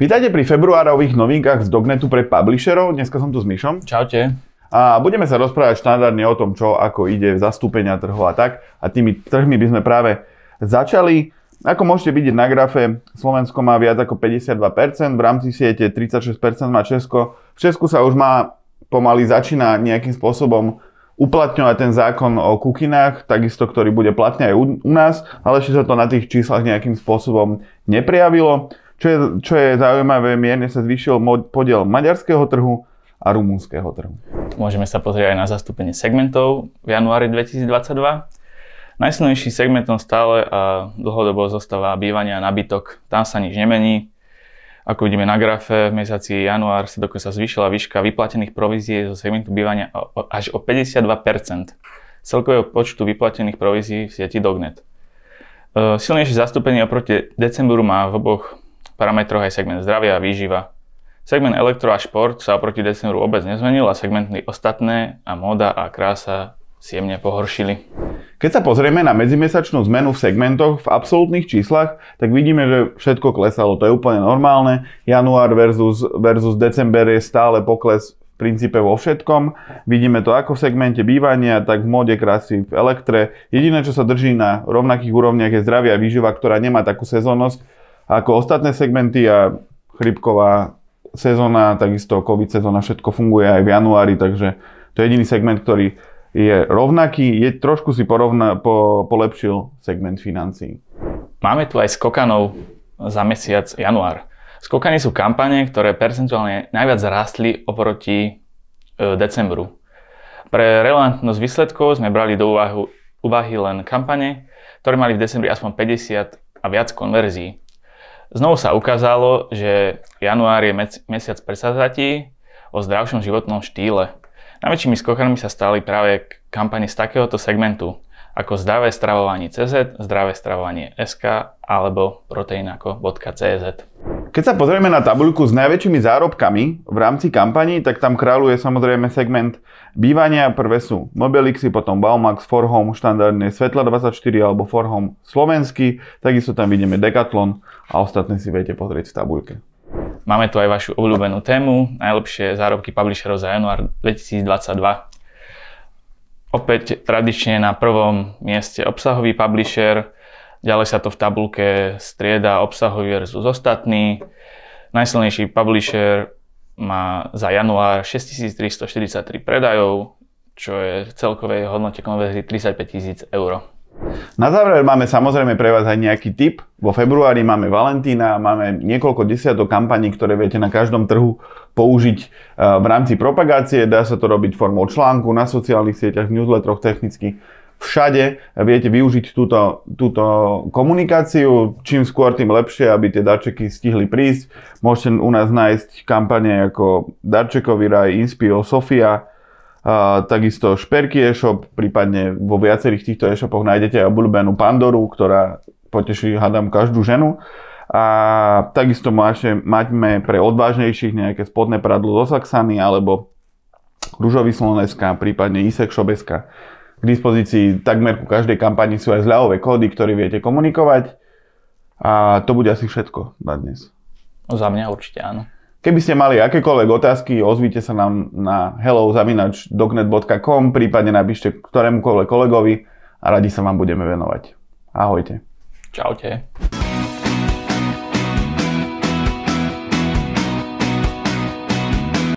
Vítajte pri februárových novinkách z Dognetu pre publisherov. Dneska som tu s Myšom. Čaute. A budeme sa rozprávať štandardne o tom, čo ako ide zastúpenia trhov a tak. A tými trhmi by sme práve začali. Ako môžete vidieť na grafe, Slovensko má viac ako 52%, v rámci siete 36% má Česko. V Česku sa už má pomaly začína nejakým spôsobom uplatňovať ten zákon o kukinách, takisto, ktorý bude platný aj u, u nás, ale ešte sa to na tých číslach nejakým spôsobom neprijavilo. Čo je, čo je zaujímavé, mierne sa zvýšil podiel maďarského trhu a rumúnskeho trhu. Môžeme sa pozrieť aj na zastúpenie segmentov v januári 2022. Najsilnejším segmentom stále a dlhodobo zostáva bývanie a nabytok. Tam sa nič nemení. Ako vidíme na grafe, v mesiaci január sa dokonca zvýšila výška vyplatených provízií zo segmentu bývania až o 52% celkového počtu vyplatených provízií v sieti Dognet. E, silnejšie zastúpenie oproti decembru má v oboch parametroch aj segment zdravia a výživa. Segment elektro a šport sa oproti decembru vôbec nezmenil a segmenty ostatné a móda a krása si jemne pohoršili. Keď sa pozrieme na medzimesačnú zmenu v segmentoch v absolútnych číslach, tak vidíme, že všetko klesalo. To je úplne normálne. Január versus, versus december je stále pokles v princípe vo všetkom. Vidíme to ako v segmente bývania, tak v móde krásy v elektre. Jediné, čo sa drží na rovnakých úrovniach je zdravia výživa, ktorá nemá takú sezónnosť ako ostatné segmenty a chrypková sezóna, takisto COVID sezóna, všetko funguje aj v januári, takže to je jediný segment, ktorý je rovnaký, je trošku si porovna, po, polepšil segment financií. Máme tu aj skokanov za mesiac január. Skokany sú kampane, ktoré percentuálne najviac rástli oproti e, decembru. Pre relevantnosť výsledkov sme brali do úvahu, úvahy len kampane, ktoré mali v decembri aspoň 50 a viac konverzií. Znovu sa ukázalo, že január je mesiac presadzatí o zdravšom životnom štýle. Najväčšími skokanmi sa stali práve kampane z takéhoto segmentu, ako zdravé stravovanie CZ, zdravé stravovanie SK alebo proteinako.cz. Keď sa pozrieme na tabuľku s najväčšími zárobkami v rámci kampaní, tak tam kráľuje samozrejme segment bývania. Prvé sú Mobilixy, potom Baumax, Forhome, štandardne Svetla24 alebo Forhome slovenský. Takisto tam vidíme Decathlon a ostatné si viete pozrieť v tabuľke. Máme tu aj vašu obľúbenú tému, najlepšie zárobky publisherov za január 2022. Opäť tradične na prvom mieste obsahový publisher, ďalej sa to v tabulke strieda obsahový versus ostatný. Najsilnejší publisher má za január 6343 predajov, čo je v celkovej hodnote konverzii 35 000 eur. Na záver máme samozrejme pre vás aj nejaký tip. Vo februári máme Valentína, máme niekoľko desiatok kampaní, ktoré viete na každom trhu použiť e, v rámci propagácie. Dá sa to robiť formou článku na sociálnych sieťach, v newsletteroch technicky. Všade viete využiť túto, túto komunikáciu. Čím skôr, tým lepšie, aby tie darčeky stihli prísť. Môžete u nás nájsť kampane ako Darčekový raj, Inspio, Sofia, a takisto Šperky e-shop, prípadne vo viacerých týchto e-shopoch nájdete aj obľúbenú Pandoru, ktorá poteší, hádam, každú ženu. A takisto máte, máme pre odvážnejších nejaké spodné pradlo zo Saxany alebo rúžový sloneska, prípadne Isek Šobeska. K dispozícii takmer ku každej kampani sú aj zľavové kódy, ktoré viete komunikovať. A to bude asi všetko na dnes. Za mňa určite áno. Keby ste mali akékoľvek otázky, ozvite sa nám na hello.dognet.com, prípadne napíšte ktorémukoľvek kolegovi a radi sa vám budeme venovať. Ahojte. Čaute.